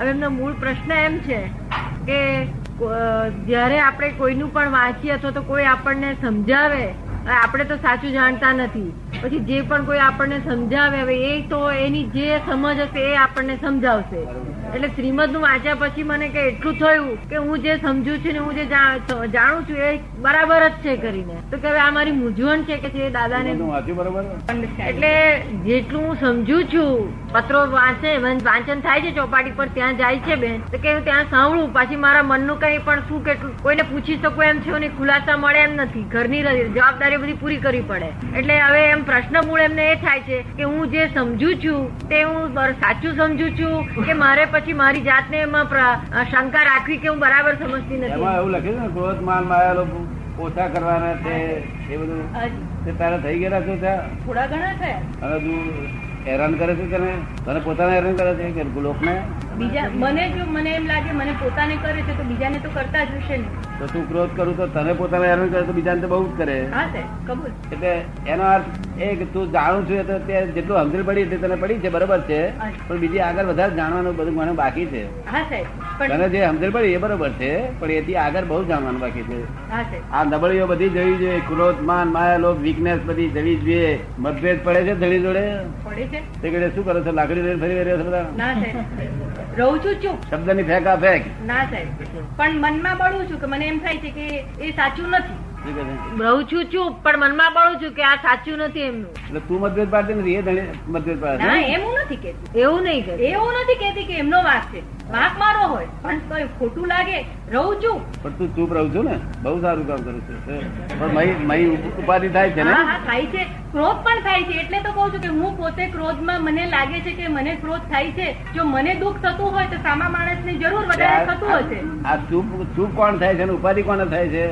હવે એમનો મૂળ પ્રશ્ન એમ છે કે જ્યારે આપણે કોઈનું પણ વાંચીએ અથવા તો કોઈ આપણને સમજાવે આપણે તો સાચું જાણતા નથી. પછી જે પણ કોઈ આપણને સમજાવે, હવે એ તો એની જે સમજ હશે એ આપણને સમજાવશે. એટલે શ્રીમદનું વાંચ્યા પછી મને કે એટલું થયું કે હું જે સમજુ છું ને હું જે જાણું છું એ બરાબર જ છે કરીને. તો કે હવે આ મારી મૂંઝવણ છે કે જે દાદાને? એટલે જેટલું હું સમજુ છું પત્રો વાંચે વાંચન થાય છે ચોપાટી પર ત્યાં જાય છે બેન. તો કે ત્યાં સાંભળું પાછી મારા મનનું કઈ પણ શું કેટલું કોઈને પૂછી શકું એમ છે ને ખુલાસા મળે એમ નથી. ઘરની જવાબદારી બધી પૂરી કરવી પડે. એટલે હવે એમ પ્રશ્ન મૂળ એમને એ થાય છે કે હું જે સમજુ છું તે હું સાચું સમજુ છું કે મારે પછી મારી જાતને એમાં શંકા રાખવી કે હું બરાબર સમજતી નથી? એવું લખ્યું છે ને ક્રોધ માન માયા લોભ. ઓછા કરવાના છે એ બધું? તે તારા થઈ ગયેલા શું ત્યાં? થોડા ઘણા થયા. તું હેરાન કરે છે તને તને પોતાને હેરાન કરે છે કે લોકને બીજા મને જો મને એમ લાગે મને પોતાને કરે છે તો બીજાને તો કરતા જ હશે ને. તો તું ક્રોધ કરું તો તને પોતાને હેરાન કરે તો બીજાને તો બહુ જ કરે. હા કબૂલ. એટલે એનો અર્થ એ કે તું જાણું છું એ તો તે જેટલું સમજણ પડી તે તને પડી છે બરોબર છે? પણ બીજી આગળ વધારે જાણવાનું બધું મને બાકી છે. હા સાહેબ તને જે સમજણ પડી એ બરોબર છે પણ એથી આગળ બહુ જાણવાનું બાકી છે. હા સાહેબ. આ નબળીઓ બધી જવી જોઈએ ક્રોધ માન માયા લોભ વીકનેસ બધી જવી જોઈએ. મતભેદ પડે છે ધડી જોડે? પડે છે. તે શું કરો છો? લાકડી લઈને ફરી રહ્યા છો બધા? ના સાહેબ રહું છું ચૂપ. શબ્દની ફેંકા ફેંક ના સાહેબ. પણ મનમાં બળું છું કે મને એમ થાય છે કે એ સાચું નથી? રહું છું ચૂપ પણ મનમાં બળું છું કે આ સાચું નથી એમનું. એટલે તું મતભેદ પાડતી નથી એ ધણી મતભેદ પાડે ના. એમ? હું નથી કેતી એવું નહીં કે એવું નથી કેતી કે એમનો વાંક છે. વાંક મારો હોય પણ કઈ ખોટું લાગે રહું છું. પણ તું ચૂપ રહું છું ને? બહુ સારું કામ કરું છું પણ મય ઉપાધિ થાય છે ને? હા હા થાય છે. ક્રોધ પણ થાય છે. એટલે તો કહું છું કે હું પોતે ક્રોધમાં મને લાગે છે કે મને ક્રોધ થાય છે. જો મને દુઃખ થતું હોય તો સામા માણસને જરૂર વધારે થતું હશે. આ ચૂપ ચૂપ કોણ થાય છે અને ઉપાધિ કોને થાય છે?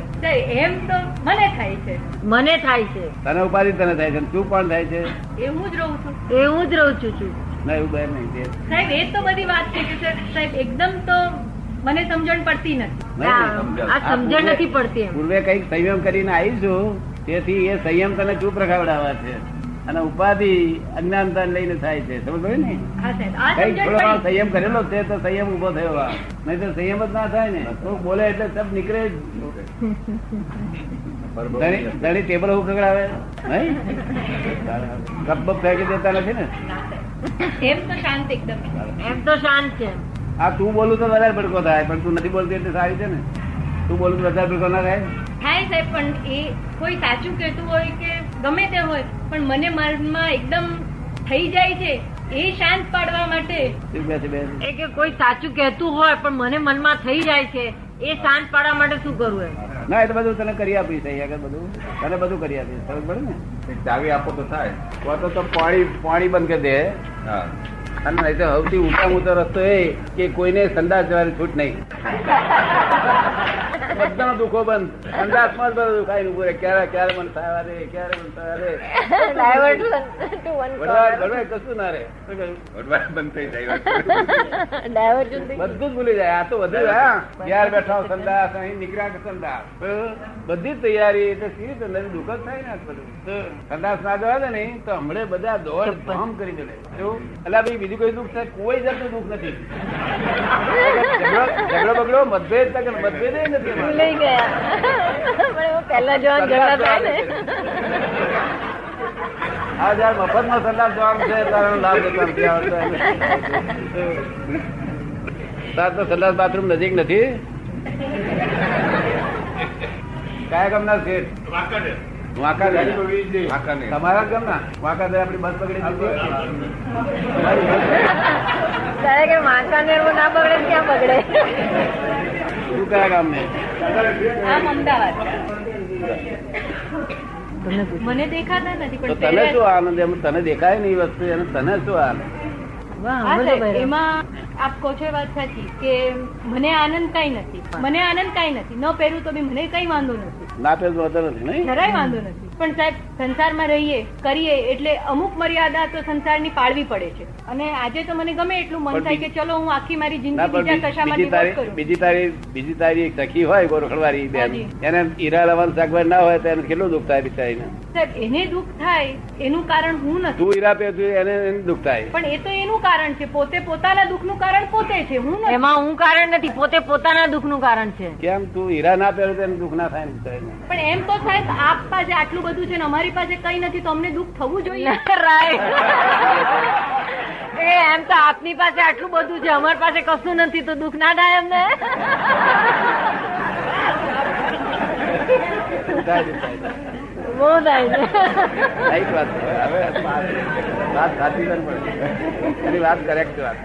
એમ તો મને થાય છે. મને થાય છે. તને ઉપાધિ તને થાય છે ચૂપ કોણ થાય છે? એ હું જ રહું છું. એ હું જ રહું છું ના એવું નહીં સાહેબ એ તો બધી વાત છે કે સાહેબ એકદમ તો મને સમજણ પડતી નથી. આ સમજણ નથી પડતી પૂર્વે કંઈક સંયમ કરીને આવીશું. તેથી એ સંયમ તને ચૂપ રખાવડાવા છે. અને ઉપાધિ અજ્ઞાનતા લઈને થાય છે. સમજ ને? હા સાહેબ. આ કંઈક સમજણ થોડો સંયમ કરેલો છે તો સંયમ ઊભો થયો આ. નહીં તો સંયમ જ ના થાય ને. તો બોલે એટલે સબ નીકળે જ. ધણી ટેબલ હું ખગડાવે? નહીં? કપ બપ ફેંકી દેતા નથી ને? એમ તો શાંત એકદમ. એમ તો શાંત છે. આ તું બોલું તો વધારે ભડકો થાય પણ તું નથી બોલતી એટલે સારી છે ને. તું બોલું તો વધારે ભડકો ના થાય. થાય સાહેબ પણ એ કોઈ સાચું કહેતું હોય કે ગમે તે હોય પણ મને મનમાં એકદમ થઈ જાય છે એ શાંત પાડવા માટે. એ કે કોઈ સાચું કહેતું હોય પણ મને મનમાં થઈ જાય છે એ શાંત પાડવા માટે શું કરવું એમ? ના એ તો બધું તને કરી આપીશ અહીંયા બધું. તને બધું કરી આપીશ. સમજ પડે ને? ચાવી આપો તો થાય. તો તો તો પાણી પાણી બંધ કરી દે. હા. અને નહીં તો સૌથી ઊંચા ઊંચો રસ્તો એ કે કોઈને સંદાસ જવાની છૂટ નહીં. બધા દુઃખો બંધ. અંદાજમાં જ બધું દુખાય ઉભું ક્યારે ક્યારે મન થયા રે ક્યારે મન થયા રે કશું ના રે બંધ થઈ જાય બધું જ ભૂલી જાય. આ તો બધું હા. ક્યારે બેઠા સંદાસ અહીં નીકળ્યા કે સંદાસ. બધી તૈયારી એટલે સી રીતે? નથી દુઃખ જ થાય ને આજ બધું. સંદાસ ના જવા દે ને તો હમણે બધા દોડ ધામ કરી દે. એવું? એટલે ભાઈ બીજું કોઈ દુઃખ થાય કોઈ જાતનું દુઃખ નથી. ઝઘડો બગડો મતભેદ તક મતભેદ નથી એમાં. ભૂલાઈ ગયા. પણ પહેલા જવાન ઝઘડા થાય ને આ જયારે મફતમાં સંદાસ જવાનું છે તારો લાભ તાર તો સંદાસ બાથરૂમ નજીક નથી? કયા ગામના છે વાંકાનેર. વાંકાનેર. તમારા જ ગામના? વાંકાનેર આપડી બસ પકડી કે વાંકાનેર ના બગડે ક્યાં બગડે તું કયા ગામને? આમ અમદાવાદ. મને દેખાતા નથી તો તને શું આનંદ? એમ તને દેખાય નહીં વસ્તુ એને તને શું આનંદ? એમાં આપ કહો છો એ વાત સાચી કે મને આનંદ કઈ નથી. મને આનંદ કઈ નથી. ન પહેરું તો બી મને કઈ વાંધો નથી. ના પહેરું વાંધો નથી જરાય વાંધો નથી. પણ સાહેબ સંસારમાં રહીએ કરીએ એટલે અમુક મર્યાદા તો સંસારની પાળવી પડે છે. અને આજે તો મને ગમે એટલું મન થાય કે ચલો હું આખી મારી જિંદગી બીજા કશામાં બીજી તારીખ કરું. બીજી તારી બીજી તારી એક સખી હોય ગોરખડવારી બેન. એને ઈરા લાવવાનું સગવડ ના હોય તો એને કેટલું દુઃખ થાય બિચારીને? સાહેબ એને દુઃખ થાય એનું કારણ હું નથી. તું ઈરા પે એને એને દુઃખ થાય. પણ એ તો એનું કારણ છે. પોતે પોતાના દુઃખનું કારણ પોતે છે હું એમાં હું કારણ નથી પોતે પોતાના દુઃખનું કારણ છે. કેમ તું હીરા ના પહેરો તો દુઃખ ના થાય પણ એમ તો સાહેબ આપ પાસે આટલું બધું છે ને અમારી પાસે કઈ નથી તો અમને દુઃખ થવું જોઈએ. રાઈટ એ એમ તો આપની પાસે આટલું બધું છે અમારી પાસે કશું નથી તો દુઃખ ના થાય અમને. બહુ થાય વાત. વાત સાચી વાત કરેક્ટ વાત